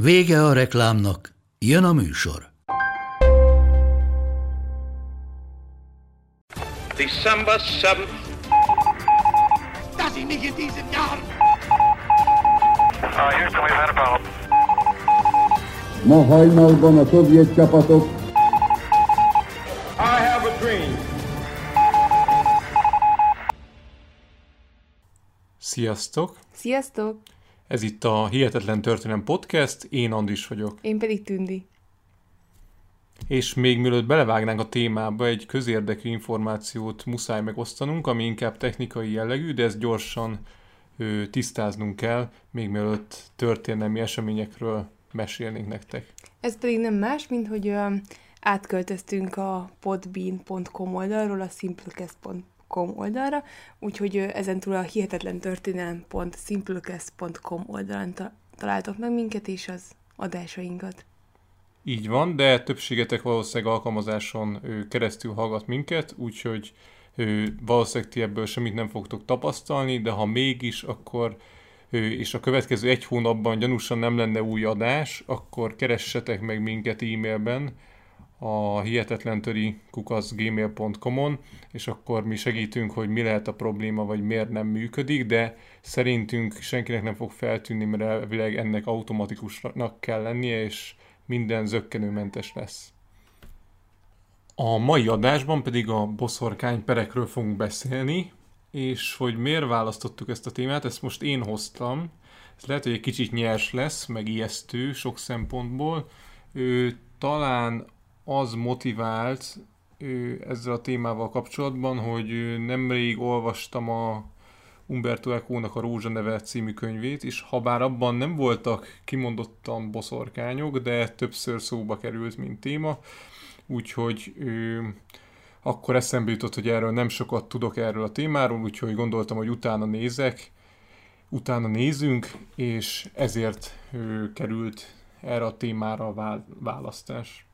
Vége a reklámnak, jön a műsor. December 7th. Dass ich mich in diesem Jahr Uh, Houston, we've had a problem. Ma hajnalban a szovjet csapatok I have a dream. Sziasztok! Sziasztok! Ez itt a Hihetetlen Történelem Podcast, én Andis vagyok. Én pedig Tündi. És még mielőtt belevágnánk a témába, egy közérdekű információt muszáj megosztanunk, ami inkább technikai jellegű, de ezt gyorsan ö, tisztáznunk kell, még mielőtt történelmi eseményekről mesélnénk nektek. Ez pedig nem más, mint hogy ö, átköltöztünk a podbean.com oldalról a simplecast.com oldalra, úgyhogy ö, ezentúl a hihetetlen történelem.simplecast.com oldalon ta- találtok meg minket és az adásainkat. Így van, de többségetek valószínűleg alkalmazáson keresztül hallgat minket, úgyhogy valószínűleg ti ebből semmit nem fogtok tapasztalni, de ha mégis, akkor és a következő egy hónapban gyanúsan nem lenne új adás, akkor keressetek meg minket e-mailben a hihetetlentöri kukaszgmail.com-on, és akkor mi segítünk, hogy mi lehet a probléma, vagy miért nem működik, de szerintünk senkinek nem fog feltűnni, mert elvileg ennek automatikusnak kell lennie, és minden zöggenőmentes lesz. A mai adásban pedig a boszorkány perekről fogunk beszélni, és hogy miért választottuk ezt a témát, ezt most én hoztam. Ez lehet, hogy egy kicsit nyers lesz, meg ijesztő sok szempontból. Ő, talán az motivált ő, ezzel a témával kapcsolatban, hogy nemrég olvastam a Umberto Eco-nak a Rózsa neve című könyvét, és ha bár abban nem voltak kimondottan boszorkányok, de többször szóba került, mint téma, úgyhogy ő, akkor eszembe jutott, hogy erről nem sokat tudok erről a témáról, úgyhogy gondoltam, hogy utána nézek, utána nézünk, és ezért ő, került erre a témára a vá- választás.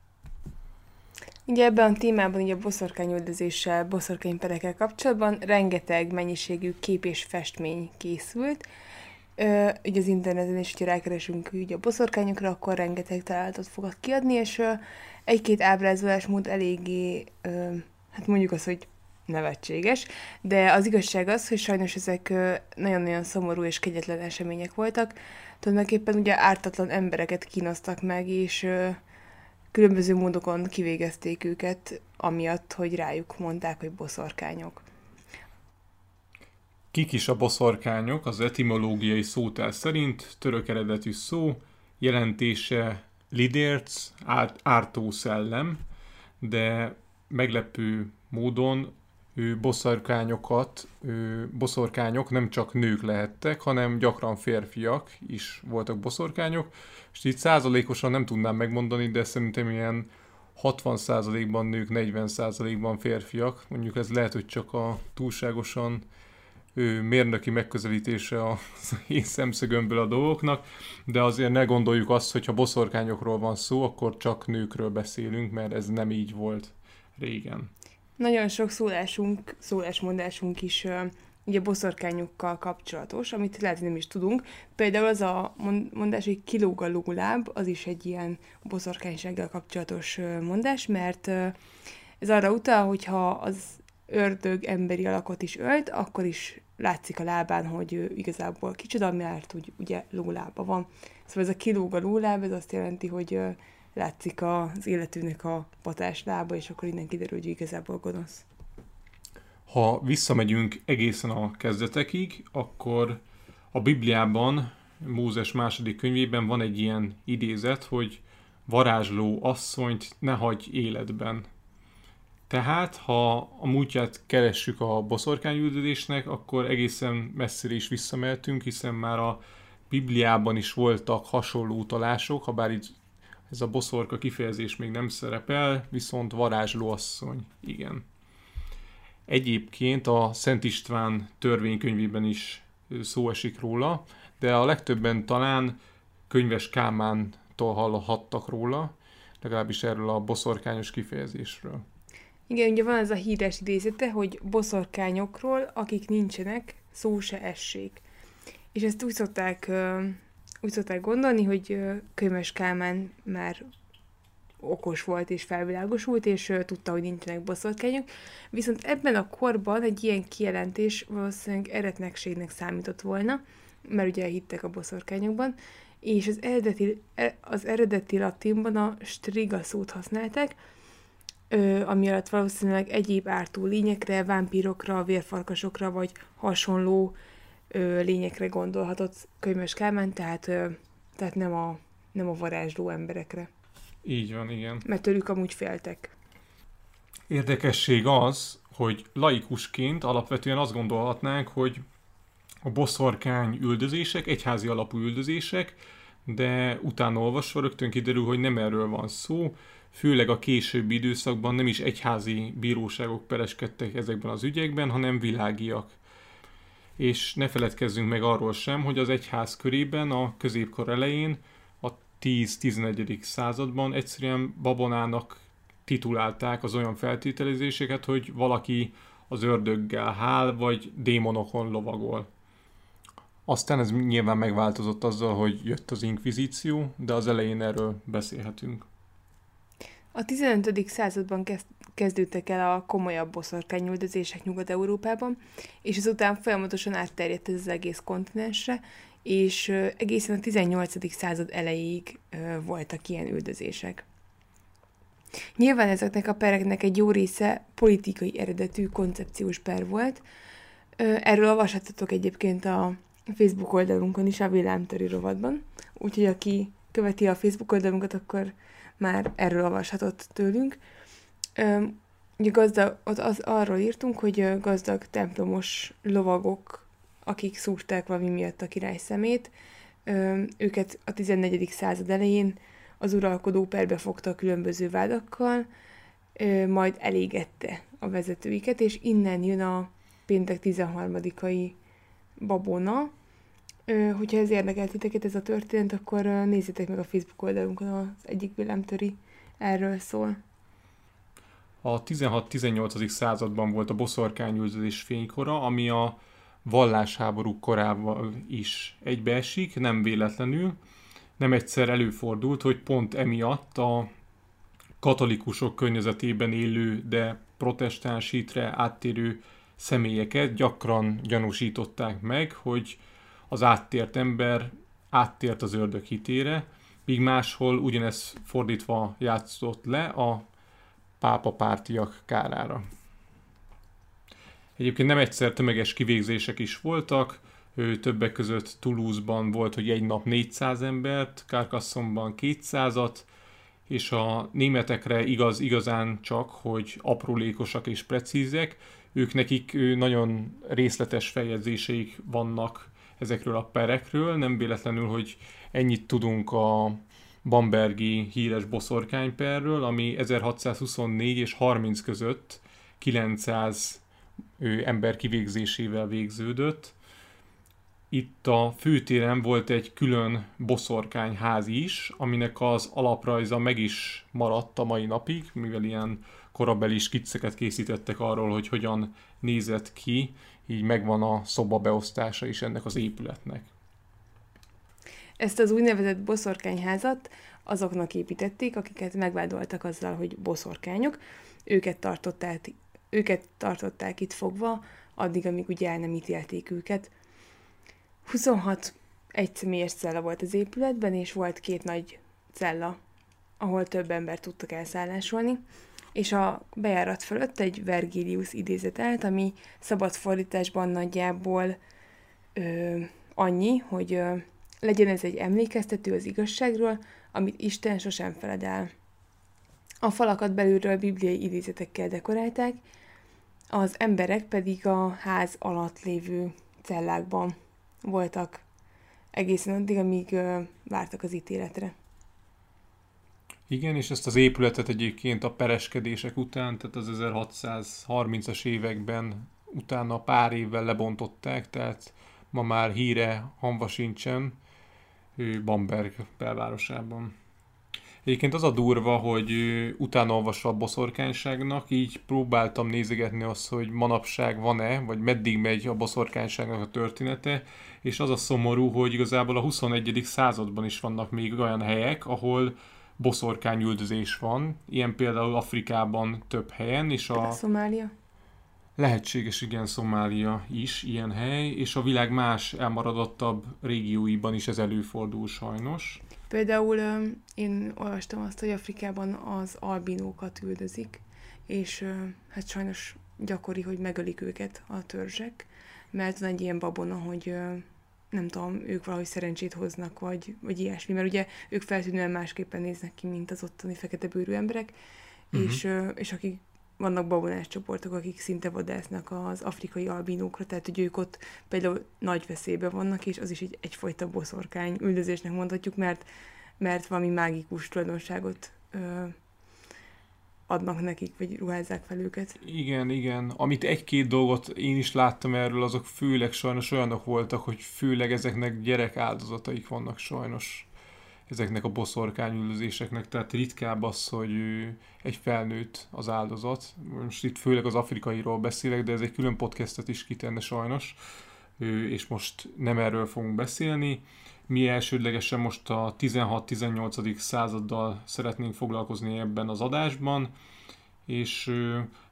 Ugye ebben a témában, ugye a boszorkányüldözéssel, boszorkányperekkel kapcsolatban rengeteg mennyiségű kép és festmény készült. Ö, ugye az interneten is, hogyha rákeresünk ugye a boszorkányokra, akkor rengeteg találatot fogad kiadni, és ö, egy-két ábrázolásmód eléggé, ö, hát mondjuk az, hogy nevetséges, de az igazság az, hogy sajnos ezek nagyon-nagyon szomorú és kegyetlen események voltak. Tulajdonképpen ugye ártatlan embereket kínoztak meg, és különböző módokon kivégezték őket, amiatt, hogy rájuk mondták, hogy boszorkányok. Kik is a boszorkányok? Az etimológiai szótár szerint török eredetű szó, jelentése lidérc, árt, ártó szellem, de meglepő módon boszorkányokat, boszorkányok nem csak nők lehettek, hanem gyakran férfiak is voltak boszorkányok, és itt százalékosan nem tudnám megmondani, de szerintem ilyen 60%-ban nők, 40%-ban férfiak. Mondjuk ez lehet, hogy csak a túlságosan ő, mérnöki megközelítése az én szemszögömből a dolgoknak, de azért ne gondoljuk azt, hogy ha boszorkányokról van szó, akkor csak nőkről beszélünk, mert ez nem így volt régen. Nagyon sok szólásunk, szólásmondásunk is ugye boszorkányokkal kapcsolatos, amit lehet, hogy nem is tudunk. Például az a mond- mondás, hogy kilóg a lóláb, az is egy ilyen boszorkánysággal kapcsolatos mondás, mert ez arra utal, hogyha az ördög emberi alakot is ölt, akkor is látszik a lábán, hogy ő igazából kicsoda, mert ugye lólába van. Szóval ez a kilóg a lóláb, ez azt jelenti, hogy látszik az életűnek a patás lába, és akkor innen kiderül, hogy igazából gonosz. Ha visszamegyünk egészen a kezdetekig, akkor a Bibliában, Mózes második könyvében van egy ilyen idézet, hogy varázsló asszonyt ne hagyj életben. Tehát, ha a múltját keressük a boszorkányüldözésnek, akkor egészen messzire is visszamehetünk, hiszen már a Bibliában is voltak hasonló utalások, ha bár így ez a boszorka kifejezés még nem szerepel, viszont varázslóasszony, igen. Egyébként a Szent István törvénykönyvében is szó esik róla, de a legtöbben talán könyves Kálmántól hallhattak róla, legalábbis erről a boszorkányos kifejezésről. Igen, ugye van ez a híres idézete, hogy boszorkányokról, akik nincsenek, szó se essék. És ezt úgy szokták, úgy szokták gondolni, hogy Könyves Kálmán már okos volt és felvilágosult, és tudta, hogy nincsenek boszorkányok. Viszont ebben a korban egy ilyen kijelentés valószínűleg eretnekségnek számított volna, mert ugye hittek a boszorkányokban, és az eredeti, e, az eredeti latinban a striga szót használták, ami alatt valószínűleg egyéb ártó lényekre, vámpírokra, vérfarkasokra vagy hasonló ö, lényekre gondolhatott könyves Kálmán, tehát, ö, tehát nem, a, nem a varázsló emberekre. Így van, igen. Mert tőlük amúgy féltek. Érdekesség az, hogy laikusként alapvetően azt gondolhatnánk, hogy a boszorkány üldözések, egyházi alapú üldözések, de utána olvasva rögtön kiderül, hogy nem erről van szó, főleg a későbbi időszakban nem is egyházi bíróságok pereskedtek ezekben az ügyekben, hanem világiak. És ne feledkezzünk meg arról sem, hogy az egyház körében a középkor elején, a 10-11. században egyszerűen babonának titulálták az olyan feltételezéseket, hogy valaki az ördöggel hál, vagy démonokon lovagol. Aztán ez nyilván megváltozott azzal, hogy jött az inkvizíció, de az elején erről beszélhetünk. A 15. században kezdődtek el a komolyabb boszorkányüldözések Nyugat-Európában, és ezután folyamatosan átterjedt ez az egész kontinensre, és egészen a 18. század elejéig voltak ilyen üldözések. Nyilván ezeknek a pereknek egy jó része politikai eredetű koncepciós per volt. Erről olvashattatok egyébként a Facebook oldalunkon is, a Villámtöri rovatban, úgyhogy aki követi a Facebook oldalunkat, akkor már erről olvashatott tőlünk. Ugye gazdag, ott az, arról írtunk, hogy gazdag templomos lovagok, akik szúrták valami miatt a király szemét, őket a 14. század elején az uralkodó perbe fogta a különböző vádakkal, majd elégette a vezetőiket, és innen jön a péntek 13-ai babona. Hogyha ez érdekel titeket ez a történet, akkor nézzétek meg a Facebook oldalunkon, az egyik villámtöri erről szól. A 16-18. században volt a boszorkányüldözés fénykora, ami a vallásháborúk korával is egybeesik, nem véletlenül. Nem egyszer előfordult, hogy pont emiatt a katolikusok környezetében élő, de protestáns hitre áttérő személyeket gyakran gyanúsították meg, hogy az áttért ember áttért az ördög hitére, míg máshol ugyanez fordítva játszott le a pápa pártiak kárára. Egyébként nem egyszer tömeges kivégzések is voltak, többek között Toulouse-ban volt, hogy egy nap 400 embert, Carcassonne-ban 200-at, és a németekre igaz igazán csak, hogy aprólékosak és precízek, ők nekik nagyon részletes feljegyzéseik vannak ezekről a perekről, nem véletlenül, hogy ennyit tudunk a Bambergi híres boszorkányperről, ami 1624 és 30 között 900 ember kivégzésével végződött. Itt a főtéren volt egy külön boszorkányház is, aminek az alaprajza meg is maradt a mai napig, mivel ilyen korabeli skicceket készítettek arról, hogy hogyan nézett ki, így megvan a szoba beosztása is ennek az épületnek. Ezt az úgynevezett boszorkányházat azoknak építették, akiket megvádoltak azzal, hogy boszorkányok. Őket tartották, őket tartották itt fogva, addig, amíg ugye el nem ítélték őket. 26 egyszemélyes cella volt az épületben, és volt két nagy cella, ahol több ember tudtak elszállásolni és a bejárat fölött egy Vergilius idézet állt, ami szabad fordításban nagyjából ö, annyi, hogy ö, legyen ez egy emlékeztető az igazságról, amit Isten sosem feled el. A falakat belülről bibliai idézetekkel dekorálták, az emberek pedig a ház alatt lévő cellákban voltak egészen addig, amíg ö, vártak az ítéletre. Igen, és ezt az épületet egyébként a pereskedések után, tehát az 1630-as években utána pár évvel lebontották, tehát ma már híre hamva sincsen Bamberg belvárosában. Egyébként az a durva, hogy utána a boszorkányságnak, így próbáltam nézegetni azt, hogy manapság van-e, vagy meddig megy a boszorkányságnak a története, és az a szomorú, hogy igazából a 21. században is vannak még olyan helyek, ahol boszorkányüldözés van, ilyen például Afrikában több helyen, és a... A Szomália? Lehetséges, igen, Szomália is ilyen hely, és a világ más elmaradottabb régióiban is ez előfordul sajnos. Például én olvastam azt, hogy Afrikában az albinókat üldözik, és hát sajnos gyakori, hogy megölik őket a törzsek, mert van egy ilyen babona, hogy nem tudom, ők valahogy szerencsét hoznak, vagy, vagy ilyesmi, mert ugye ők feltűnően másképpen néznek ki, mint az ottani fekete bőrű emberek, uh-huh. és, és akik vannak babonás csoportok, akik szinte vadásznak az afrikai albinókra, tehát hogy ők ott például nagy veszélyben vannak, és az is egy, egyfajta boszorkány üldözésnek mondhatjuk, mert, mert valami mágikus tulajdonságot ö, adnak nekik, vagy ruházzák fel őket. Igen, igen. Amit egy-két dolgot én is láttam erről, azok főleg sajnos olyanok voltak, hogy főleg ezeknek gyerek áldozataik vannak sajnos ezeknek a boszorkányüldözéseknek, tehát ritkább az, hogy egy felnőtt az áldozat. Most itt főleg az afrikairól beszélek, de ez egy külön podcastet is kitenne sajnos, és most nem erről fogunk beszélni. Mi elsődlegesen most a 16-18. századdal szeretnénk foglalkozni ebben az adásban, és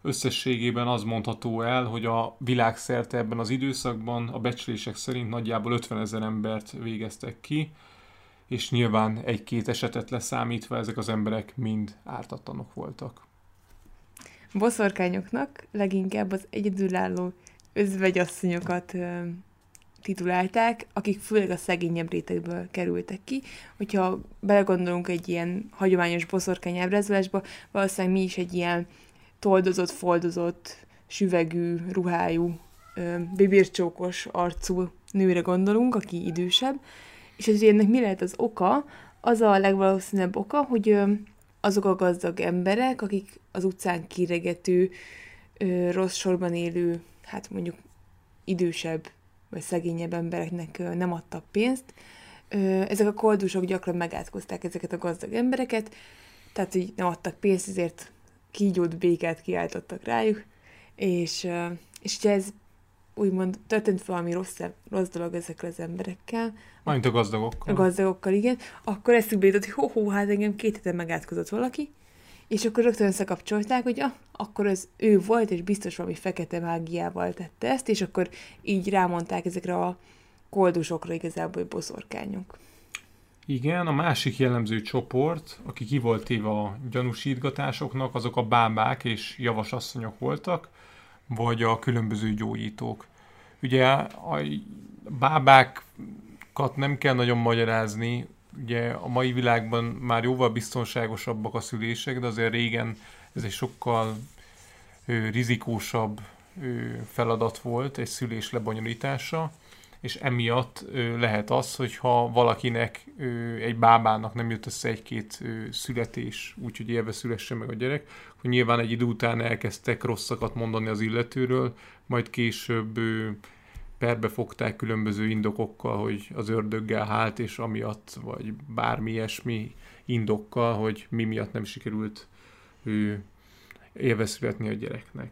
összességében az mondható el, hogy a világszerte ebben az időszakban a becslések szerint nagyjából 50 ezer embert végeztek ki, és nyilván egy-két esetet leszámítva ezek az emberek mind ártatlanok voltak. Boszorkányoknak leginkább az egyedülálló özvegyasszonyokat titulálták, akik főleg a szegényebb rétegből kerültek ki. Hogyha belegondolunk egy ilyen hagyományos boszorkány ábrázolásba, valószínűleg mi is egy ilyen toldozott, foldozott, süvegű, ruhájú, bibircsókos arcú nőre gondolunk, aki idősebb, és hogy ennek mi lehet az oka? Az a legvalószínűbb oka, hogy azok a gazdag emberek, akik az utcán kiregető, rossz sorban élő, hát mondjuk idősebb vagy szegényebb embereknek nem adtak pénzt, ezek a koldusok gyakran megátkozták ezeket a gazdag embereket, tehát hogy nem adtak pénzt, ezért kígyót, békát kiáltottak rájuk, és, és ugye ez úgymond történt valami rossz, rossz dolog ezekkel az emberekkel. Mint a gazdagokkal. A gazdagokkal, igen. Akkor eszükbe jutott, hogy ho-ho, hát engem két hete megátkozott valaki, és akkor rögtön összekapcsolták, hogy ah, akkor ez ő volt, és biztos valami fekete mágiával tette ezt, és akkor így rámondták ezekre a koldusokra igazából, hogy boszorkányok. Igen, a másik jellemző csoport, aki ki volt téve a gyanúsítgatásoknak, azok a bábák és javasasszonyok voltak, vagy a különböző gyógyítók. Ugye a bábákat nem kell nagyon magyarázni, ugye a mai világban már jóval biztonságosabbak a szülések, de azért régen ez egy sokkal ö, rizikósabb ö, feladat volt, egy szülés lebonyolítása, és emiatt lehet az, hogyha valakinek, egy bábának nem jött össze egy-két születés, úgyhogy élve szülesse meg a gyerek, hogy nyilván egy idő után elkezdtek rosszakat mondani az illetőről, majd később perbe fogták különböző indokokkal, hogy az ördöggel hált, és amiatt, vagy bármi ilyesmi indokkal, hogy mi miatt nem sikerült ő élve születni a gyereknek.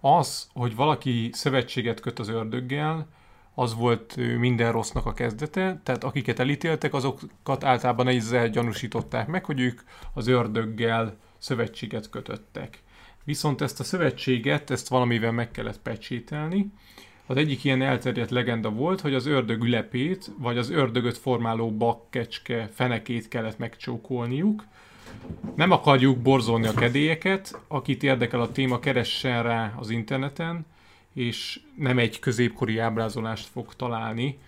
Az, hogy valaki szövetséget köt az ördöggel, az volt minden rossznak a kezdete, tehát akiket elítéltek, azokat általában ezzel gyanúsították meg, hogy ők az ördöggel szövetséget kötöttek. Viszont ezt a szövetséget, ezt valamivel meg kellett pecsételni. Az egyik ilyen elterjedt legenda volt, hogy az ördög ülepét, vagy az ördögöt formáló bakkecske fenekét kellett megcsókolniuk. Nem akarjuk borzolni a kedélyeket, akit érdekel a téma, keressen rá az interneten, és nem egy középkori ábrázolást fog találni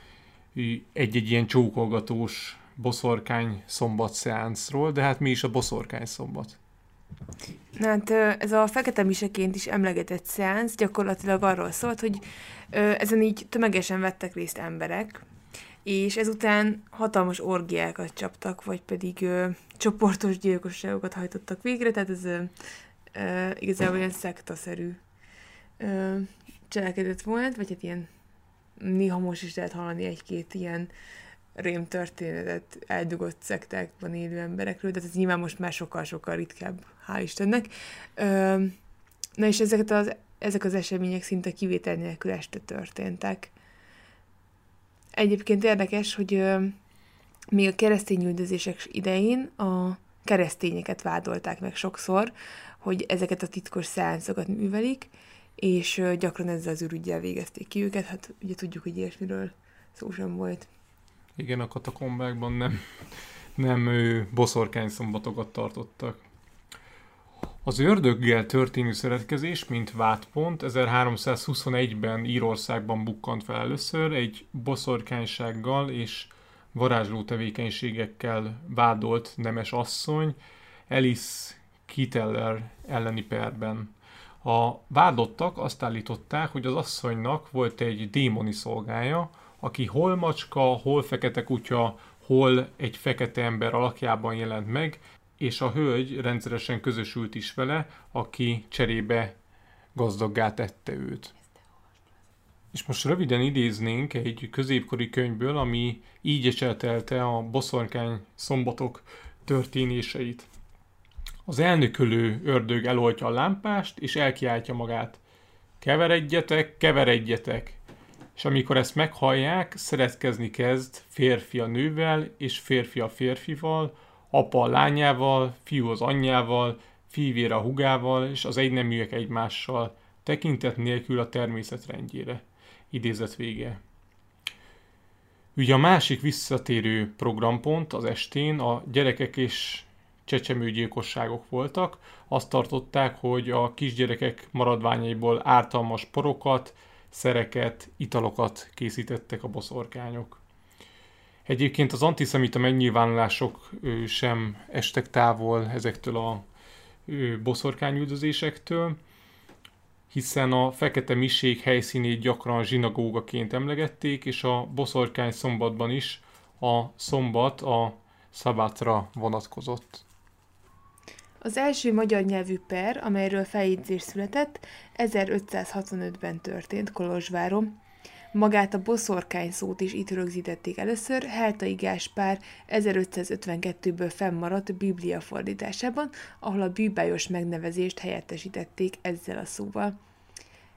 egy-egy ilyen csókolgatós boszorkány szombat szeánszról, de hát mi is a boszorkány szombat? Hát ez a fekete miseként is emlegetett szeánsz gyakorlatilag arról szólt, hogy ezen így tömegesen vettek részt emberek, és ezután hatalmas orgiákat csaptak, vagy pedig ö, csoportos gyilkosságokat hajtottak végre, tehát ez ö, ö, igazából ilyen szektaszerű ö, cselekedet volt, vagy hát ilyen néha most is lehet hallani egy-két ilyen rémtörténetet eldugott szektákban élő emberekről, de ez nyilván most már sokkal-sokkal ritkább, hál' Istennek. Ö, na és ezeket az, ezek az események szinte kivétel nélkül este történtek. Egyébként érdekes, hogy ö, még a keresztény üldözések idején a keresztényeket vádolták meg sokszor, hogy ezeket a titkos szeánszokat művelik, és ö, gyakran ezzel az ürügyel végezték ki őket, hát ugye tudjuk, hogy ilyesmiről szó sem volt. Igen, a katakombákban nem, nem ő, boszorkány szombatokat tartottak. Az ördöggel történő szeretkezés, mint vádpont, 1321-ben Írországban bukkant fel először, egy boszorkánysággal és varázsló tevékenységekkel vádolt nemes asszony, Alice Kitteller elleni perben. A vádottak azt állították, hogy az asszonynak volt egy démoni szolgája, aki hol macska, hol fekete kutya, hol egy fekete ember alakjában jelent meg, és a hölgy rendszeresen közösült is vele, aki cserébe gazdaggá tette őt. És most röviden idéznénk egy középkori könyvből, ami így eseltelte a boszorkány szombatok történéseit. Az elnökölő ördög eloltja a lámpást, és elkiáltja magát. Keveredjetek, keveredjetek! És amikor ezt meghallják, szeretkezni kezd férfi a nővel, és férfi a férfival, apa a lányával, fiú az anyjával, fivér a hugával, és az egyneműek egymással, tekintet nélkül a természet rendjére. Idézet vége. Ugye a másik visszatérő programpont az estén a gyerekek és csecsemőgyilkosságok voltak. Azt tartották, hogy a kisgyerekek maradványaiból ártalmas porokat, szereket, italokat készítettek a boszorkányok. Egyébként az antiszemita megnyilvánulások sem estek távol ezektől a boszorkányüldözésektől, hiszen a fekete miség helyszínét gyakran zsinagógaként emlegették, és a boszorkány szombatban is a szombat a szabátra vonatkozott. Az első magyar nyelvű per, amelyről feljegyzés született, 1565-ben történt Kolozsváron. Magát a boszorkány szót is itt rögzítették először, Heltai Gáspár 1552-ből fennmaradt Biblia fordításában, ahol a bűbájos megnevezést helyettesítették ezzel a szóval.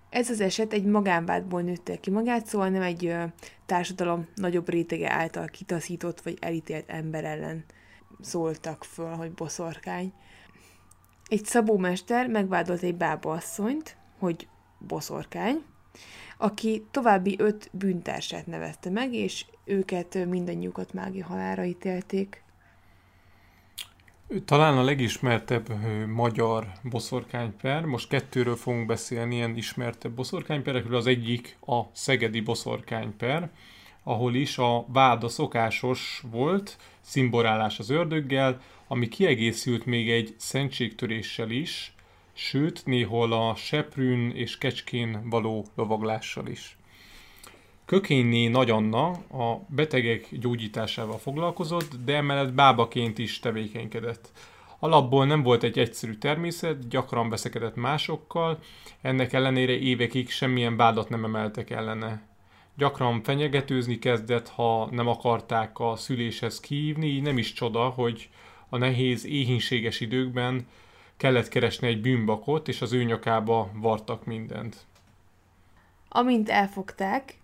Ez az eset egy magánvádból nőtte ki magát, szóval nem egy ö, társadalom nagyobb rétege által kitaszított vagy elítélt ember ellen szóltak föl, hogy boszorkány. Egy szabómester megvádolt egy bábaasszonyt, hogy boszorkány, aki további öt bűntársát nevezte meg, és őket mindannyiukat mágia halára ítélték. Talán a legismertebb magyar boszorkányper, most kettőről fogunk beszélni, ilyen ismertebb boszorkányperekről, az egyik a szegedi boszorkányper, ahol is a vád a szokásos volt, szimborálás az ördöggel, ami kiegészült még egy szentségtöréssel is, sőt néhol a seprűn és kecskén való lovaglással is. Kökényné Nagy Anna a betegek gyógyításával foglalkozott, de emellett bábaként is tevékenykedett. Alapból nem volt egy egyszerű természet, gyakran veszekedett másokkal, ennek ellenére évekig semmilyen vádat nem emeltek ellene. Gyakran fenyegetőzni kezdett, ha nem akarták a szüléshez kihívni, így nem is csoda, hogy a nehéz, éhínséges időkben kellett keresni egy bűnbakot, és az ő nyakába vartak mindent. Amint elfogták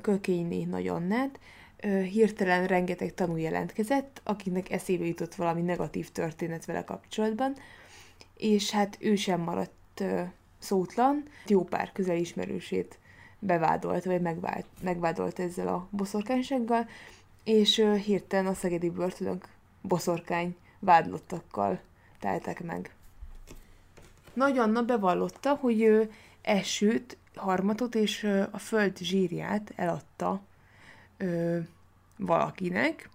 Kölkényné Nagy Annát, ö, hirtelen rengeteg tanú jelentkezett, akinek eszébe jutott valami negatív történet vele kapcsolatban, és hát ő sem maradt szótlan, jó pár közel ismerősét bevádolt, vagy megvált, megvádolt ezzel a boszorkánysággal, és hirtelen a szegedi börtönök boszorkány vádlottakkal teltek meg. Nagy Anna bevallotta, hogy ő esőt, harmatot és a föld zsírját eladta ö, valakinek,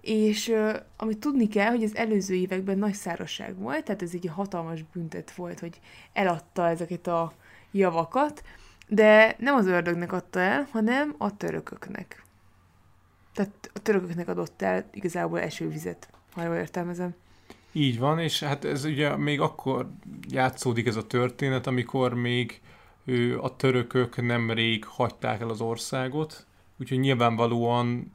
és ö, amit tudni kell, hogy az előző években nagy szárazság volt, tehát ez egy hatalmas büntet volt, hogy eladta ezeket a javakat, de nem az ördögnek adta el, hanem a törököknek. Tehát a törököknek adott el igazából esővizet, ha jól értelmezem. Így van, és hát ez ugye még akkor játszódik ez a történet, amikor még ő, a törökök nemrég hagyták el az országot, úgyhogy nyilvánvalóan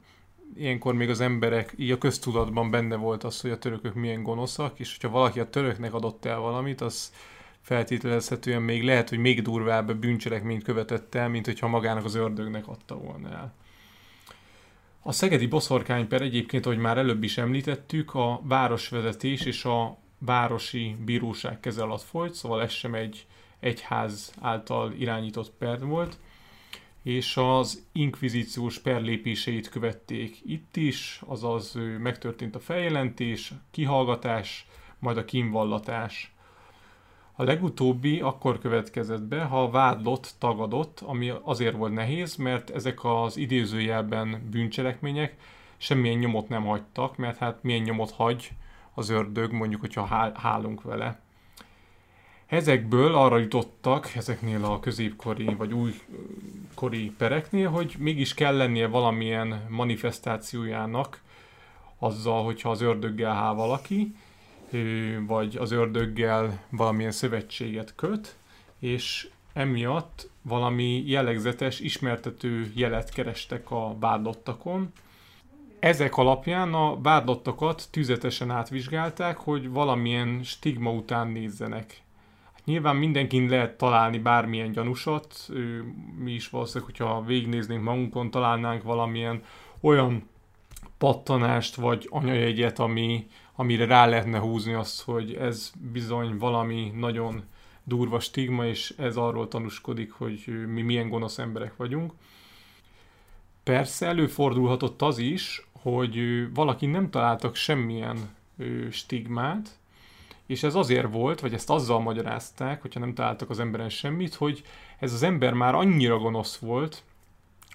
ilyenkor még az emberek, így a köztudatban benne volt az, hogy a törökök milyen gonoszak, és hogyha valaki a töröknek adott el valamit, az feltételezhetően még lehet, hogy még durvább bűncselekményt követett el, mint hogyha magának az ördögnek adta volna el. A szegedi boszorkányper egyébként, ahogy már előbb is említettük, a városvezetés és a városi bíróság keze alatt folyt, szóval ez sem egy egyház által irányított per volt, és az inkvizíciós perlépéseit követték itt is, azaz megtörtént a feljelentés, kihallgatás, majd a kínvallatás. A legutóbbi akkor következett be, ha a vádlott tagadott, ami azért volt nehéz, mert ezek az idézőjelben bűncselekmények semmilyen nyomot nem hagytak, mert hát milyen nyomot hagy az ördög, mondjuk, hogyha hálunk vele. Ezekből arra jutottak, ezeknél a középkori vagy újkori pereknél, hogy mégis kell lennie valamilyen manifestációjának azzal, hogyha az ördöggel hál valaki, vagy az ördöggel valamilyen szövetséget köt, és emiatt valami jellegzetes, ismertető jelet kerestek a vádlottakon. Ezek alapján a vádlottakat tüzetesen átvizsgálták, hogy valamilyen stigma után nézzenek. Nyilván mindenkin lehet találni bármilyen gyanúsat, mi is valószínűleg, hogyha végignéznénk magunkon, találnánk valamilyen olyan pattanást vagy anyajegyet, ami, amire rá lehetne húzni azt, hogy ez bizony valami nagyon durva stigma, és ez arról tanúskodik, hogy mi milyen gonosz emberek vagyunk. Persze előfordulhatott az is, hogy valaki nem találtak semmilyen stigmát, és ez azért volt, vagy ezt azzal magyarázták, hogyha nem találtak az emberen semmit, hogy ez az ember már annyira gonosz volt,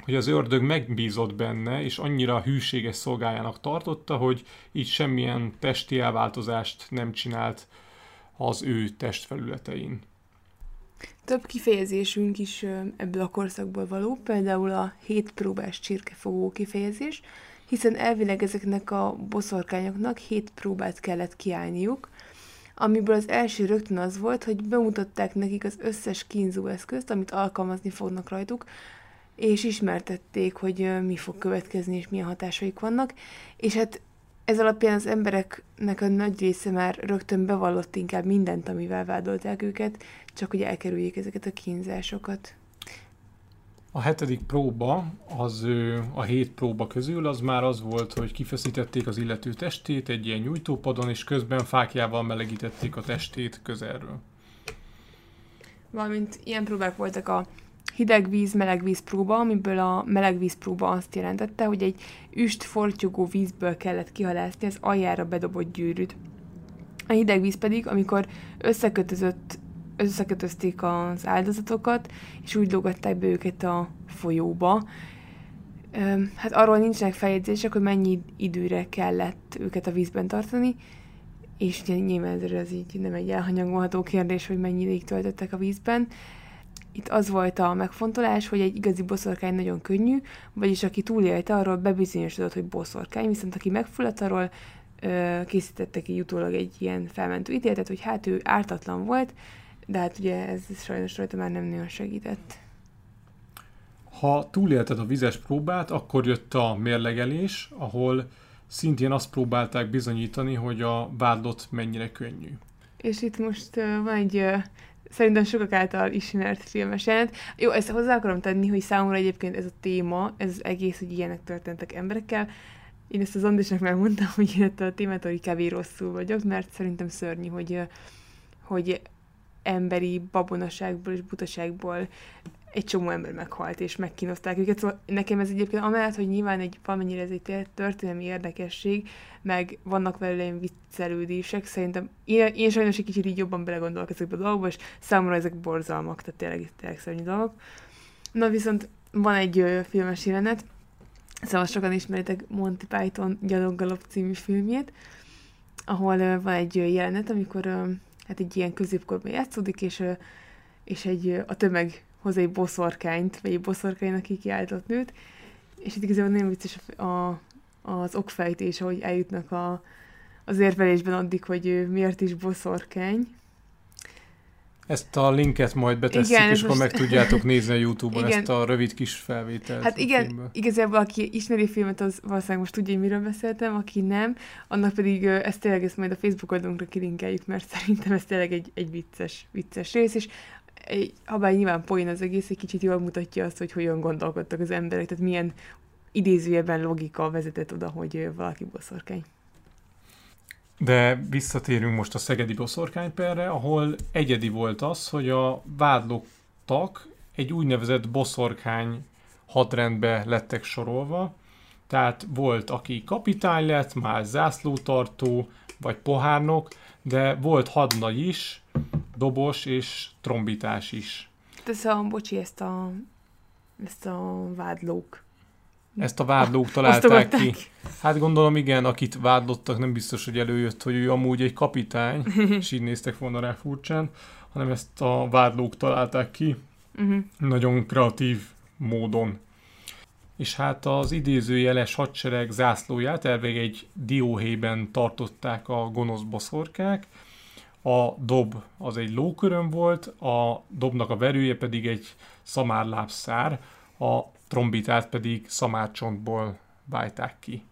hogy az ördög megbízott benne, és annyira hűséges szolgájának tartotta, hogy így semmilyen testi elváltozást nem csinált az ő testfelületein. Több kifejezésünk is ebből a korszakból való, például a hétpróbás csirkefogó kifejezés, hiszen elvileg ezeknek a boszorkányoknak hét próbát kellett kiállniuk, amiből az első rögtön az volt, hogy bemutatták nekik az összes kínzó eszközt, amit alkalmazni fognak rajtuk, és ismertették, hogy mi fog következni, és milyen hatásaik vannak, és hát ez alapján az embereknek a nagy része már rögtön bevallott inkább mindent, amivel vádolták őket, csak hogy elkerüljék ezeket a kínzásokat. A hetedik próba, az a hét próba közül, az már az volt, hogy kifeszítették az illető testét egy ilyen nyújtópadon, és közben fákjával melegítették a testét közelről. Valamint ilyen próbák voltak a hideg víz, meleg víz próba, amiből a meleg víz próba azt jelentette, hogy egy üst fortyogó vízből kellett kihalászni az aljára bedobott gyűrűt. A hideg víz pedig, amikor összekötözött, összekötözték az áldozatokat, és úgy lógatták be őket a folyóba. Hát arról nincsenek feljegyzések, hogy mennyi időre kellett őket a vízben tartani, és nyilván ez így nem egy elhanyagolható kérdés, hogy mennyi ideig töltöttek a vízben. Itt az volt a megfontolás, hogy egy igazi boszorkány nagyon könnyű, vagyis aki túlélte, arról bebizonyosodott, hogy boszorkány, viszont aki megfulladt, arról ö, készítettek ki utólag egy ilyen felmentő ítéletet, hogy hát ő ártatlan volt, de hát ugye ez sajnos rajta már nem nagyon segített. Ha túlélted a vizes próbát, akkor jött a mérlegelés, ahol szintén azt próbálták bizonyítani, hogy a vádlott mennyire könnyű. És itt most van egy szerintem sokak által ismert filmes jelent. Jó, ezt hozzá akarom tenni, hogy számomra egyébként ez a téma, ez az egész, hogy ilyenek történtek emberekkel. Én ezt az Andisnak már mondtam, hogy én a témát, hogy kevés rosszul vagyok, mert szerintem szörnyű, hogy, hogy emberi babonaságból és butaságból egy csomó ember meghalt, és megkínozták őket. Szóval nekem ez egyébként amellett, hogy nyilván egy valamennyire ez egy történelmi érdekesség, meg vannak vele ilyen viccelődések, szerintem én, én sajnos egy kicsit így jobban belegondolok ezekbe a dolgokba, és számomra ezek borzalmak, tehát tényleg, tényleg szörnyű dolgok. Na viszont van egy ö, filmes jelenet, szóval sokan ismeritek Monty Python Gyaloggalop című filmjét, ahol ö, van egy jelenet, amikor ö, hát egy ilyen középkorban játszódik, és, ö, és egy, ö, a tömeg hoz egy boszorkányt, vagy egy boszorkánynak kikiáltott nőt, és itt igazából nagyon vicces a, a, az okfejtés, ahogy eljutnak a, az érvelésben addig, hogy miért is boszorkány. Ezt a linket majd betesszük, Igen, és akkor most- meg tudjátok nézni a Youtube-on Igen. ezt a rövid kis felvételt. Hát igen, filmből. igazából aki ismeri a filmet, az valószínűleg most tudja, hogy miről beszéltem, aki nem, annak pedig ezt tényleg ezt majd a Facebook oldalunkra kilinkeljük, mert szerintem ez tényleg egy, egy vicces, vicces rész, és egy, habár nyilván poén az egész, egy kicsit jól mutatja azt, hogy hogyan gondolkodtak az emberek, tehát milyen idézőjelben logika vezetett oda, hogy valaki boszorkány. De visszatérünk most a Szegedi boszorkányperre, ahol egyedi volt az, hogy a vádlottak egy úgynevezett boszorkány hadrendbe lettek sorolva. Tehát volt, aki kapitány lett, más zászlótartó, vagy pohárnok, de volt hadnagy is, dobos és trombitás is. Ez a, bocsi, ezt a, ezt a vádlók. Ezt a vádlók találták ki. Hát gondolom igen, akit vádlottak, nem biztos, hogy előjött, hogy ő amúgy egy kapitány, és így néztek volna rá furcsán, hanem ezt a vádlók találták ki Uh-huh. nagyon kreatív módon. És hát az idézőjeles hadsereg zászlóját elvég egy dióhéjben tartották a gonosz boszorkák, a dob az egy lóköröm volt, a dobnak a verője pedig egy szamárlábszár, a trombitát pedig szamárcsontból vájták ki.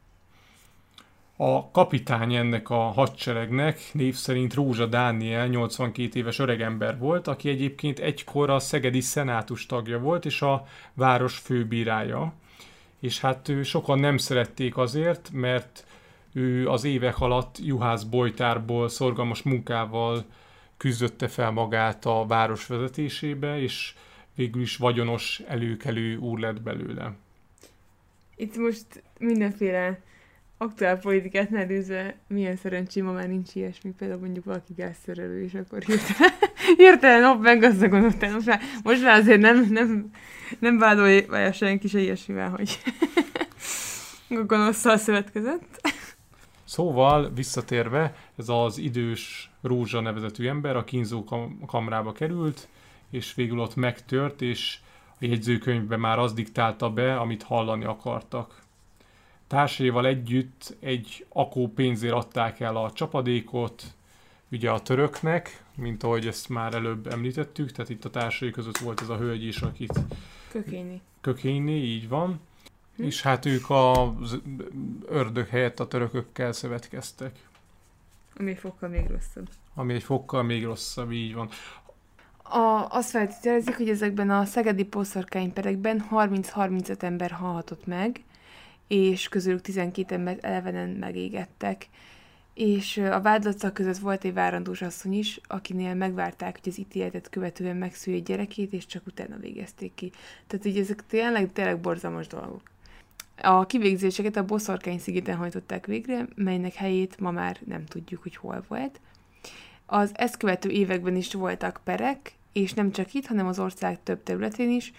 A kapitány ennek a hadseregnek név szerint Rózsa Dániel 82 éves öregember volt, aki egyébként egykor a Szegedi Szenátus tagja volt, és a város főbírája. És hát sokan nem szerették azért, mert ő az évek alatt juhász bolytárból szorgalmas munkával küzdötte fel magát a város vezetésébe, és végül is vagyonos előkelő úr lett belőle. Itt most mindenféle aktuál politikát nedőzve, milyen szerencsém, ma már nincs ilyesmi, például mondjuk valaki gázszerelő, és akkor hirtelen, hirtelen hopp, meggazdagodott el. Most már, most már azért nem, nem, nem vádolja senki se ilyesmivel, hogy gonoszszal szövetkezett. Szóval visszatérve, ez az idős Rózsa nevezetű ember a kínzó kam- kamrába került, és végül ott megtört, és a jegyzőkönyvbe már az diktálta be, amit hallani akartak. Társaival együtt egy akó pénzért adták el a csapadékot, ugye a töröknek, mint ahogy ezt már előbb említettük, tehát itt a társai között volt ez a hölgy is, akit Kökényi. kökényné, így van. És hát ők az ördög helyett a törökökkel szövetkeztek. Ami egy fokkal még rosszabb. Ami egy fokkal még rosszabb, így van. A, azt feltételezik, hogy ezekben a szegedi boszorkányperekben 30-35 ember halhatott meg, és közülük 12 embert elevenen megégettek. És a vádlottak között volt egy várandós asszony is, akinél megvárták, hogy az ítéletet követően megszülje gyerekét, és csak utána végezték ki. Tehát így ezek tényleg, tényleg borzalmas dolgok. A kivégzéseket a Boszorkány szigeten hajtották végre, melynek helyét ma már nem tudjuk, hogy hol volt. Az ezt követő években is voltak perek, és nem csak itt, hanem az ország több területén is,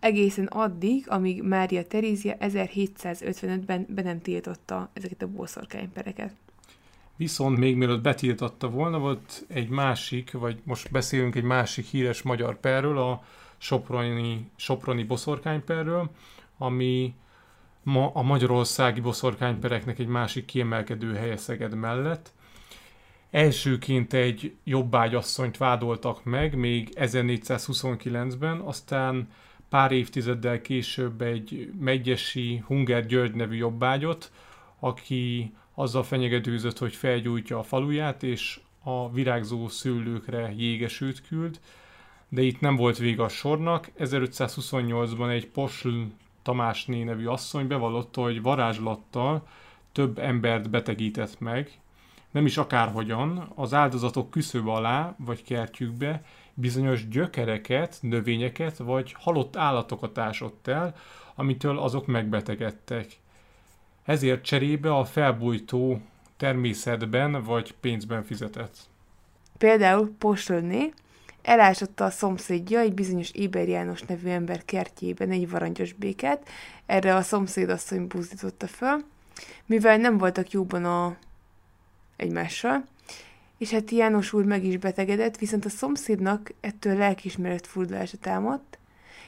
egészen addig, amíg Mária Terézia 1755-ben be nem tiltotta ezeket a boszorkánypereket. Viszont még mielőtt betiltatta volna, volt egy másik, vagy most beszélünk egy másik híres magyar perről, a Soproni, Soproni boszorkányperről, ami ma a magyarországi boszorkánypereknek egy másik kiemelkedő helye Szeged mellett. Elsőként egy jobbágyasszonyt vádoltak meg, még 1429-ben, aztán pár évtizeddel később egy megyesi Hunger György nevű jobbágyot, aki azzal fenyegetőzött, hogy felgyújtja a faluját, és a virágzó szőlőkre jégesült küld, de itt nem volt vége a sornak. 1528-ban egy Posl Tamásné nevű asszony bevallotta, hogy varázslattal több embert betegített meg, nem is akárhogyan, az áldozatok küszöb alá, vagy kertjükbe bizonyos gyökereket, növényeket, vagy halott állatokat ásott el, amitől azok megbetegedtek. Ezért cserébe a felbújtó természetben vagy pénzben fizetett. Például Postolné elásotta a szomszédja egy bizonyos Éber János nevű ember kertjében egy varangyos béket, erre a szomszédasszony buzdította föl, mivel nem voltak jóban a egymással, és hát János úr meg is betegedett, viszont a szomszédnak ettől lelkismeret fordulása támadt,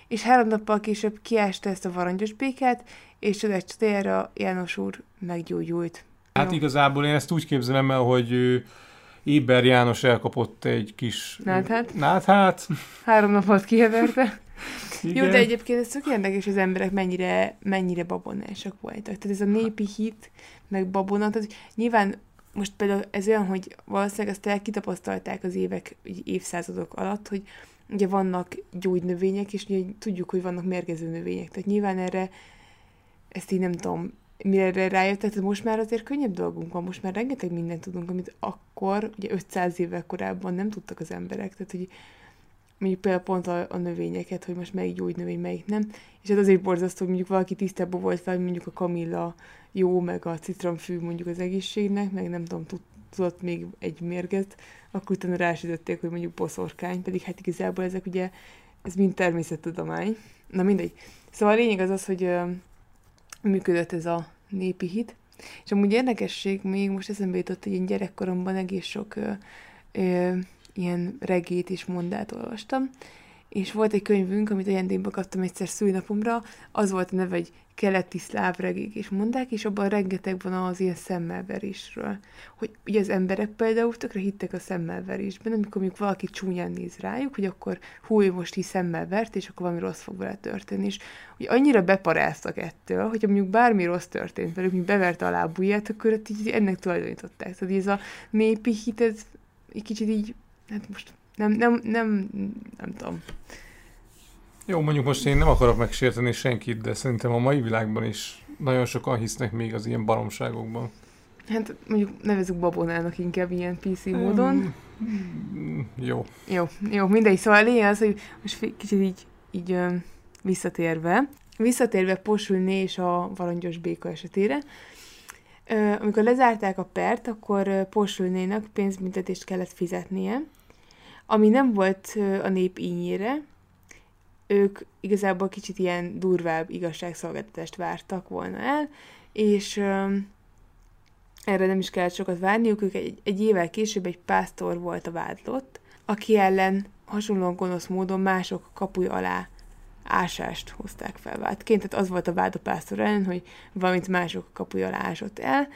és három nappal később kiásta ezt a varangyos békát, és csodás csodájára János úr meggyógyult. Hát Jó. igazából én ezt úgy képzelem el, hogy ő, Éber János elkapott egy kis... Náthát? Náthát. Három nap alatt kiheverte. Jó, de egyébként ez tök érdekes, az emberek mennyire, mennyire babonásak voltak. Tehát ez a népi hit, meg babona, tehát nyilván most például ez olyan, hogy valószínűleg azt elkitapasztalták az évek, évszázadok alatt, hogy ugye vannak gyógynövények, és ugye tudjuk, hogy vannak mérgező növények. Tehát nyilván erre, ezt így nem tudom, mire rájöttek, tehát most már azért könnyebb dolgunk van, most már rengeteg mindent tudunk, amit akkor, ugye 500 évvel korábban nem tudtak az emberek. Tehát, hogy mondjuk például pont a, a növényeket, hogy most melyik gyógynövény, melyik nem. És ez azért borzasztó, hogy mondjuk valaki tisztában volt hogy mondjuk a kamilla jó, meg a citromfű mondjuk az egészségnek, meg nem tudom, tud- tudott még egy mérget, akkor utána rásütötték, hogy mondjuk boszorkány, pedig hát igazából ezek ugye, ez mind természettudomány. Na mindegy. Szóval a lényeg az az, hogy működött ez a népi hit. És amúgy érdekesség, még most eszembe jutott, hogy én gyerekkoromban egész sok ö, ö, ilyen regét és mondát olvastam, és volt egy könyvünk, amit ajándékba kaptam egyszer szülinapomra, az volt a neve, hogy keleti szláv regék és mondák, és abban rengeteg van az ilyen szemmelverésről. Hogy ugye az emberek például tökre hittek a szemmelverésben, amikor mondjuk valaki csúnyán néz rájuk, hogy akkor hú, ő most így szemmel vert, és akkor valami rossz fog vele történni. És hogy annyira beparáztak ettől, hogy mondjuk bármi rossz történt velük, mint beverte a lábujját, akkor így ennek tulajdonították. Tehát ez a népi hit, ez egy kicsit így, hát most nem, nem, nem, nem tudom. Jó, mondjuk most én nem akarok megsérteni senkit, de szerintem a mai világban is nagyon sokan hisznek még az ilyen baromságokban. Hát mondjuk nevezük babonának inkább ilyen PC módon. Mm, Jó. Jó, jó, mindegy. Szóval a lényeg az, hogy most kicsit így, így visszatérve, visszatérve Posulné és a varangyos béka esetére, amikor lezárták a pert, akkor ö, Posulnénak pénzbüntetést kellett fizetnie, ami nem volt a nép ínyére, ők igazából kicsit ilyen durvább igazságszolgáltatást vártak volna el, és erre nem is kellett sokat várniuk, ők egy, egy évvel később egy pásztor volt a vádlott, aki ellen hasonlóan gonosz módon mások kapuj alá ásást hozták fel vádként, tehát az volt a vád a pásztor ellen, hogy valamit mások kapuj alá ásott el,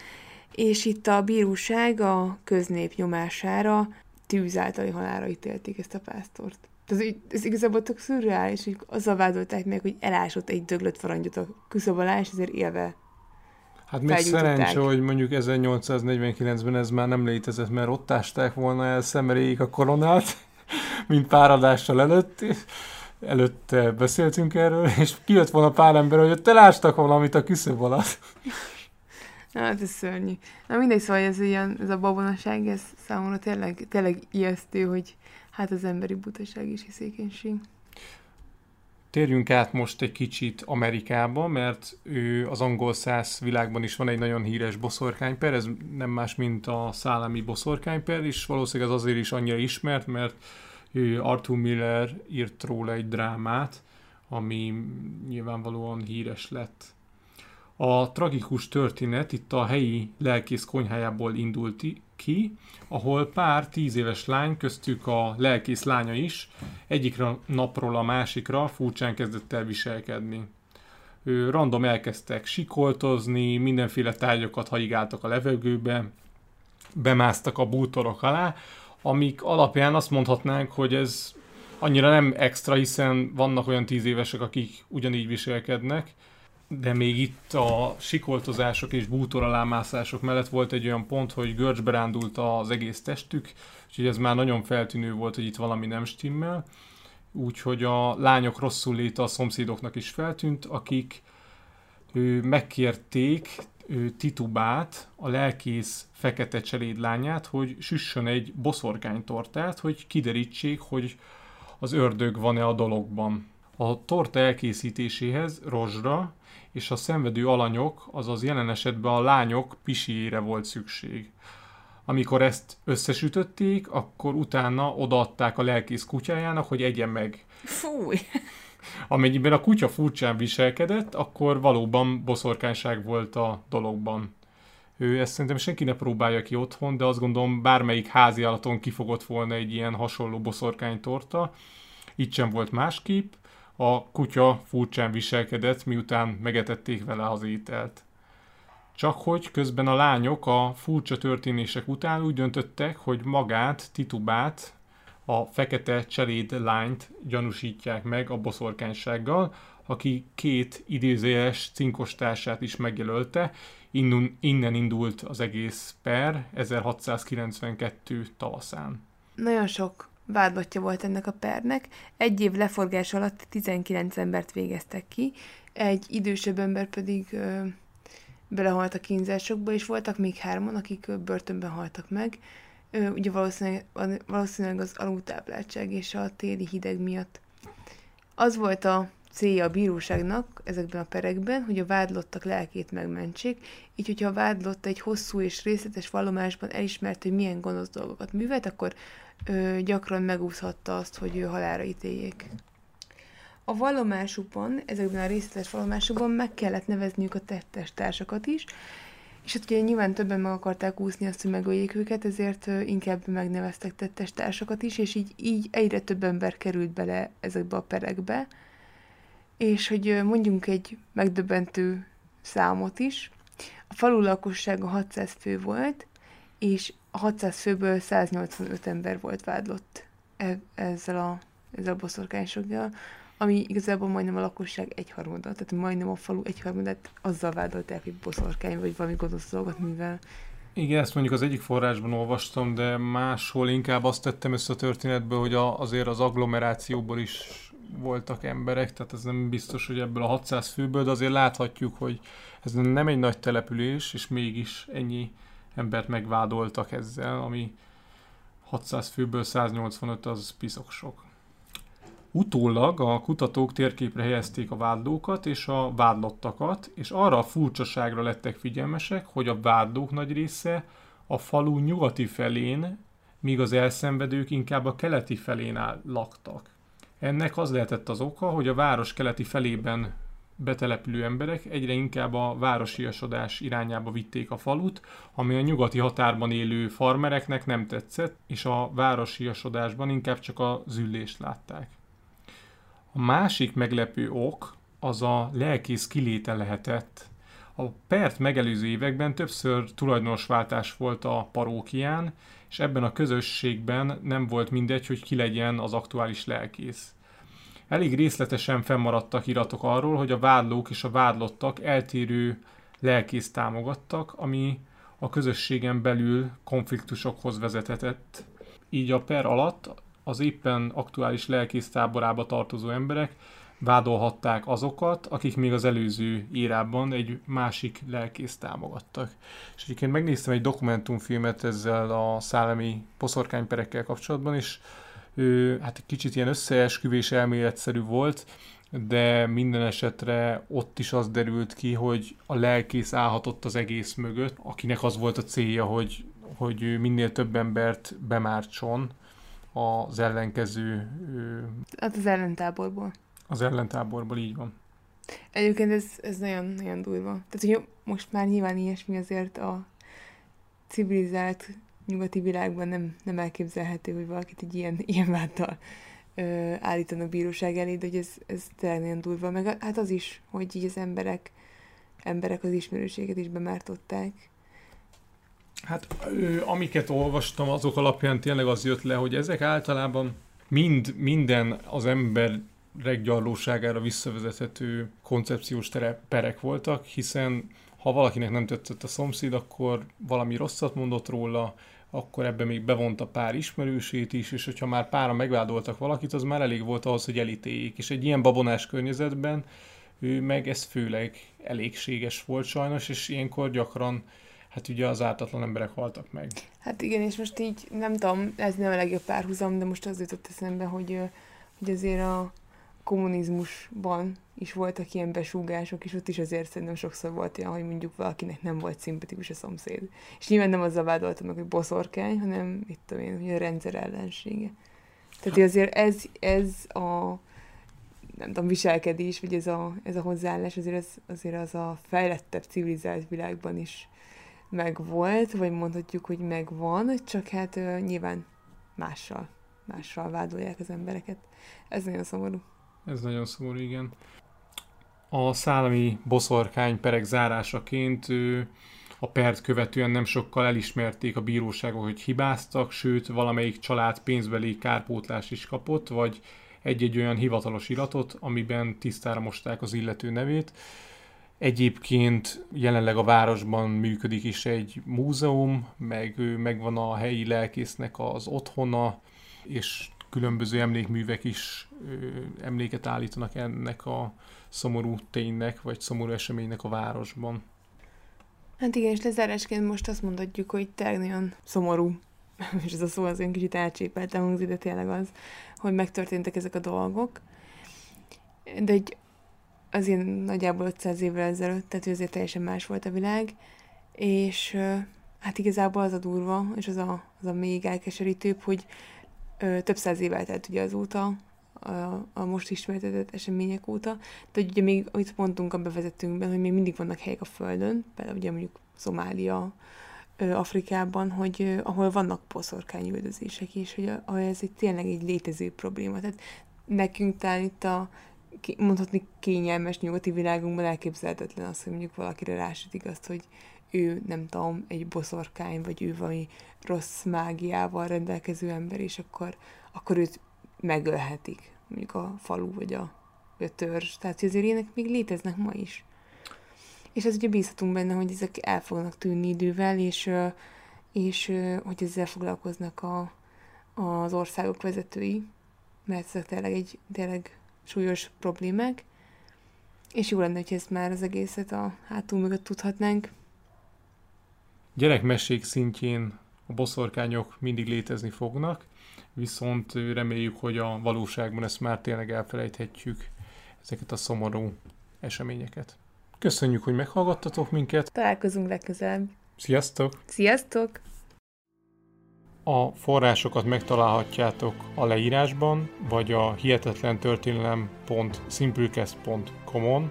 és itt a bíróság a köznép nyomására tűz általi halára ítélték ezt a pásztort. Ez, így- ez igazából tök szürreális, hogy azzal vádolták meg, hogy elásott egy döglött varangyot a küszöb alá, és ezért élve Hát még szerencsé, hogy mondjuk 1849-ben ez már nem létezett, mert ott ásták volna el szemeréig a koronát, mint pár adással előtt. Előtte beszéltünk erről, és kijött volna pár ember, hogy ott elástak valamit a küszöb alatt. Hát ez szörnyű. Na mindegy, szóval ez, ilyen, ez a babonaság, ez számomra tényleg, tényleg ijesztő, hogy hát az emberi butaság és hiszékenység. Térjünk át most egy kicsit Amerikába, mert ő az angol száz világban is van egy nagyon híres boszorkányper, ez nem más, mint a szállami boszorkányper, és valószínűleg az azért is annyira ismert, mert Arthur Miller írt róla egy drámát, ami nyilvánvalóan híres lett. A tragikus történet itt a helyi lelkész konyhájából indult ki, ahol pár tíz éves lány, köztük a lelkész lánya is, egyik napról a másikra furcsán kezdett el viselkedni. Ő random elkezdtek sikoltozni, mindenféle tárgyakat haigáltak a levegőbe, bemásztak a bútorok alá, amik alapján azt mondhatnánk, hogy ez annyira nem extra, hiszen vannak olyan tíz évesek, akik ugyanígy viselkednek, de még itt a sikoltozások és bútor alámászások mellett volt egy olyan pont, hogy görcsbe rándult az egész testük, úgyhogy ez már nagyon feltűnő volt, hogy itt valami nem stimmel. Úgyhogy a lányok rosszul léte a szomszédoknak is feltűnt, akik ő, megkérték ő, Titubát, a lelkész fekete cselédlányát, hogy süssön egy boszorkánytortát, hogy kiderítsék, hogy az ördög van-e a dologban. A torta elkészítéséhez rozsra és a szenvedő alanyok, azaz jelen esetben a lányok pisiére volt szükség. Amikor ezt összesütötték, akkor utána odaadták a lelkész kutyájának, hogy egye meg. Fúj! Amennyiben a kutya furcsán viselkedett, akkor valóban boszorkányság volt a dologban. Ő ezt szerintem senki ne próbálja ki otthon, de azt gondolom bármelyik házi állaton kifogott volna egy ilyen hasonló boszorkánytorta. Itt sem volt másképp. A kutya furcsán viselkedett, miután megetették vele az ételt. Csak hogy közben a lányok a furcsa történések után úgy döntöttek, hogy magát, Titubát, a fekete cseléd lányt gyanúsítják meg a boszorkánysággal, aki két idézőjeles cinkostársát is megjelölte, Innen, innen indult az egész per 1692 tavaszán. Nagyon sok vádlottja volt ennek a pernek. Egy év leforgás alatt 19 embert végeztek ki, egy idősebb ember pedig ö, belehalt a kínzásokba, és voltak még hárman, akik ö, börtönben haltak meg. Ö, ugye valószínűleg, valószínűleg az alultápláltság és a téli hideg miatt. Az volt a célja a bíróságnak ezekben a perekben, hogy a vádlottak lelkét megmentsék, így hogyha a vádlott egy hosszú és részletes vallomásban elismerte, hogy milyen gonosz dolgokat művelt, akkor ö, gyakran megúszhatta azt, hogy ő halára ítéljék. A vallomásukban, ezekben a részletes vallomásokban meg kellett nevezniük a tettes társakat is, és hát ugye nyilván többen meg akarták úszni azt, hogy megöljék őket, ezért inkább megneveztek tettes társakat is, és így, így egyre több ember került bele ezekbe a perekbe, és hogy mondjunk egy megdöbbentő számot is. A falu lakossága 600 fő volt, és 600 főből 185 ember volt vádlott e- ezzel a, ezzel a boszorkánysággal, ami igazából majdnem a lakosság egyharmada, tehát majdnem a falu egyharmadát azzal vádolták, hogy boszorkány vagy valami gonosz dolgot művel. Igen, ezt mondjuk az egyik forrásban olvastam, de máshol inkább azt tettem össze a történetből, hogy a, azért az agglomerációból is voltak emberek, tehát ez nem biztos, hogy ebből a 600 főből, de azért láthatjuk, hogy ez nem egy nagy település, és mégis ennyi embert megvádoltak ezzel, ami 600 főből 185 az piszok sok. Utólag a kutatók térképre helyezték a vádlókat és a vádlottakat, és arra a furcsaságra lettek figyelmesek, hogy a vádlók nagy része a falu nyugati felén, míg az elszenvedők inkább a keleti felén áll, laktak. Ennek az lehetett az oka, hogy a város keleti felében betelepülő emberek egyre inkább a városiasodás irányába vitték a falut, ami a nyugati határban élő farmereknek nem tetszett, és a városiasodásban inkább csak a züllést látták. A másik meglepő ok az a lelkész kiléte lehetett. A pert megelőző években többször tulajdonosváltás volt a parókián, és ebben a közösségben nem volt mindegy, hogy ki legyen az aktuális lelkész. Elég részletesen fennmaradtak iratok arról, hogy a vádlók és a vádlottak eltérő lelkész támogattak, ami a közösségen belül konfliktusokhoz vezethetett. Így a per alatt az éppen aktuális lelkész táborába tartozó emberek vádolhatták azokat, akik még az előző érában egy másik lelkész támogattak. És egyébként megnéztem egy dokumentumfilmet ezzel a szállami poszorkányperekkel kapcsolatban, és hát egy kicsit ilyen összeesküvés elméletszerű volt, de minden esetre ott is az derült ki, hogy a lelkész állhatott az egész mögött, akinek az volt a célja, hogy, hogy minél több embert bemártson az ellenkező... Hát az ellentáborból. Az ellentáborból, így van. Egyébként ez, ez nagyon, nagyon durva. Tehát, hogy most már nyilván ilyesmi azért a civilizált nyugati világban nem, nem elképzelhető, hogy valakit egy ilyen, ilyen váddal ö, állítanak bíróság elé, de hogy ez, ez tényleg nagyon durva. Meg hát az is, hogy így az emberek, emberek az ismerőséget is bemártották. Hát ö, amiket olvastam, azok alapján tényleg az jött le, hogy ezek általában mind, minden az ember reggyarlóságára visszavezethető koncepciós perek voltak, hiszen ha valakinek nem tetszett a szomszéd, akkor valami rosszat mondott róla, akkor ebbe még bevonta pár ismerősét is, és hogyha már pára megvádoltak valakit, az már elég volt ahhoz, hogy elítéljék. És egy ilyen babonás környezetben ő meg ez főleg elégséges volt sajnos, és ilyenkor gyakran hát ugye az ártatlan emberek haltak meg. Hát igen, és most így nem tudom, ez nem a legjobb párhuzam, de most az jutott eszembe, hogy, hogy azért a kommunizmusban is voltak ilyen besúgások, és ott is azért szerintem sokszor volt olyan, hogy mondjuk valakinek nem volt szimpatikus a szomszéd. És nyilván nem azzal vádoltam meg, hogy boszorkány, hanem mit tudom én, hogy a rendszer ellensége. Tehát azért ez, ez a nem tudom, viselkedés, vagy ez a, ez a hozzáállás, azért az, azért az a fejlettebb, civilizált világban is megvolt, vagy mondhatjuk, hogy megvan, csak hát uh, nyilván mással, mással vádolják az embereket. Ez nagyon szomorú. Ez nagyon szomorú, igen. A szállami boszorkány perek zárásaként a pert követően nem sokkal elismerték a bíróságok, hogy hibáztak, sőt valamelyik család pénzbeli kárpótlás is kapott, vagy egy-egy olyan hivatalos iratot, amiben tisztára mosták az illető nevét. Egyébként jelenleg a városban működik is egy múzeum, meg megvan a helyi lelkésznek az otthona, és különböző emlékművek is emléket állítanak ennek a szomorú ténynek, vagy szomorú eseménynek a városban. Hát igen, és lezárásként most azt mondhatjuk, hogy tényleg nagyon szomorú, és ez a szó az én kicsit elcsépeltem hangzik, de tényleg az, hogy megtörténtek ezek a dolgok. De egy azért nagyjából 500 évvel ezelőtt, tehát azért teljesen más volt a világ, és hát igazából az a durva, és az a, az a még elkeserítőbb, hogy ö, több száz év eltelt ugye azóta, a, a most ismertetett események óta, de ugye még, amit mondtunk a bevezetőnkben, hogy még mindig vannak helyek a Földön, például ugye mondjuk Szomália, ö, Afrikában, hogy ö, ahol vannak poszorkányüldözések is, hogy ahol ez egy tényleg egy létező probléma. Tehát nekünk talán itt a mondhatni kényelmes nyugati világunkban elképzelhetetlen az, hogy mondjuk valakire rásütik azt, hogy ő, nem tudom, egy boszorkány, vagy ő valami rossz mágiával rendelkező ember, és akkor, akkor őt megölhetik, mondjuk a falu, vagy a, vagy a törzs. Tehát azért ilyenek még léteznek ma is. És ez ugye bízhatunk benne, hogy ezek el fognak tűnni idővel, és, és hogy ezzel foglalkoznak a, az országok vezetői, mert ezek tényleg egy tényleg súlyos problémák, és jó lenne, hogy ezt már az egészet a hátul mögött tudhatnánk. Gyerekmesék szintjén a boszorkányok mindig létezni fognak, viszont reméljük, hogy a valóságban ezt már tényleg elfelejthetjük, ezeket a szomorú eseményeket. Köszönjük, hogy meghallgattatok minket. Találkozunk legközelebb. Sziasztok! Sziasztok! A forrásokat megtalálhatjátok a leírásban, vagy a hihetetlentörténelem.simplecast.com-on.